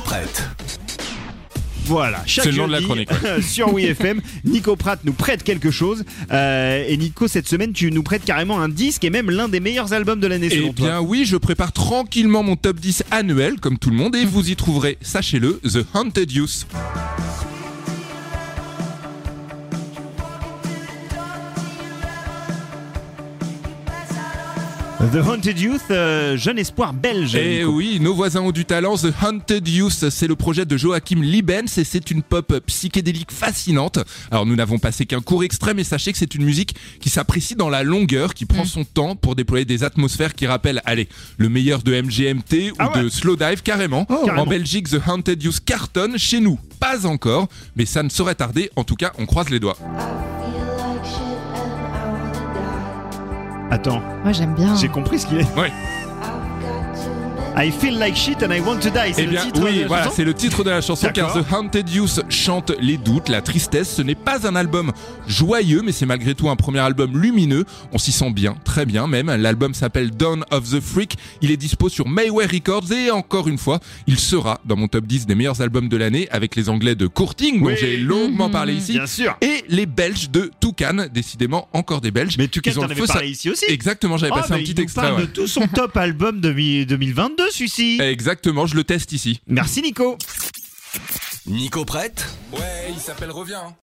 prête. Voilà, chaque le nom de la jeudi, chronique, sur WeFM, Nico Pratt nous prête quelque chose. Euh, et Nico, cette semaine, tu nous prêtes carrément un disque et même l'un des meilleurs albums de l'année Eh toi. bien oui, je prépare tranquillement mon top 10 annuel, comme tout le monde, et vous y trouverez, sachez-le, The Haunted Youth. The Haunted Youth, euh, jeune espoir belge. Et. Eh oui, nos voisins ont du talent. The Haunted Youth, c'est le projet de Joachim Liebens et c'est une pop psychédélique fascinante. Alors nous n'avons passé qu'un court extrait, mais sachez que c'est une musique qui s'apprécie dans la longueur, qui prend son temps pour déployer des atmosphères qui rappellent, allez, le meilleur de MGMT ou Ah ouais. de Slowdive carrément. carrément. En Belgique, The Haunted Youth cartonne. Chez nous, pas encore, mais ça ne saurait tarder. En tout cas, on croise les doigts. Attends, Moi j'aime bien. j'ai compris ce qu'il est. Ouais. I Feel Like Shit and I Want to Die. C'est eh le titre oui, voilà, c'est le titre de la chanson car The Haunted Youth chante les doutes, la tristesse. Ce n'est pas un album joyeux, mais c'est malgré tout un premier album lumineux. On s'y sent bien, très bien même. L'album s'appelle Dawn of the Freak. Il est dispo sur Mayway Records et encore une fois, il sera dans mon top 10 des meilleurs albums de l'année avec les Anglais de Courting, dont j'ai longuement mhm. parlé ici, bien sûr. et les Belges de Toucan, décidément encore des Belges. Mais Toucan, t'en avais parlé ça... ici aussi. Exactement, j'avais ah, passé un petit extrait. Il Ouais. de tout son top album de 2022. Exactement, je le teste ici. Merci Nico. Nico prête? Ouais, il s'appelle Reviens.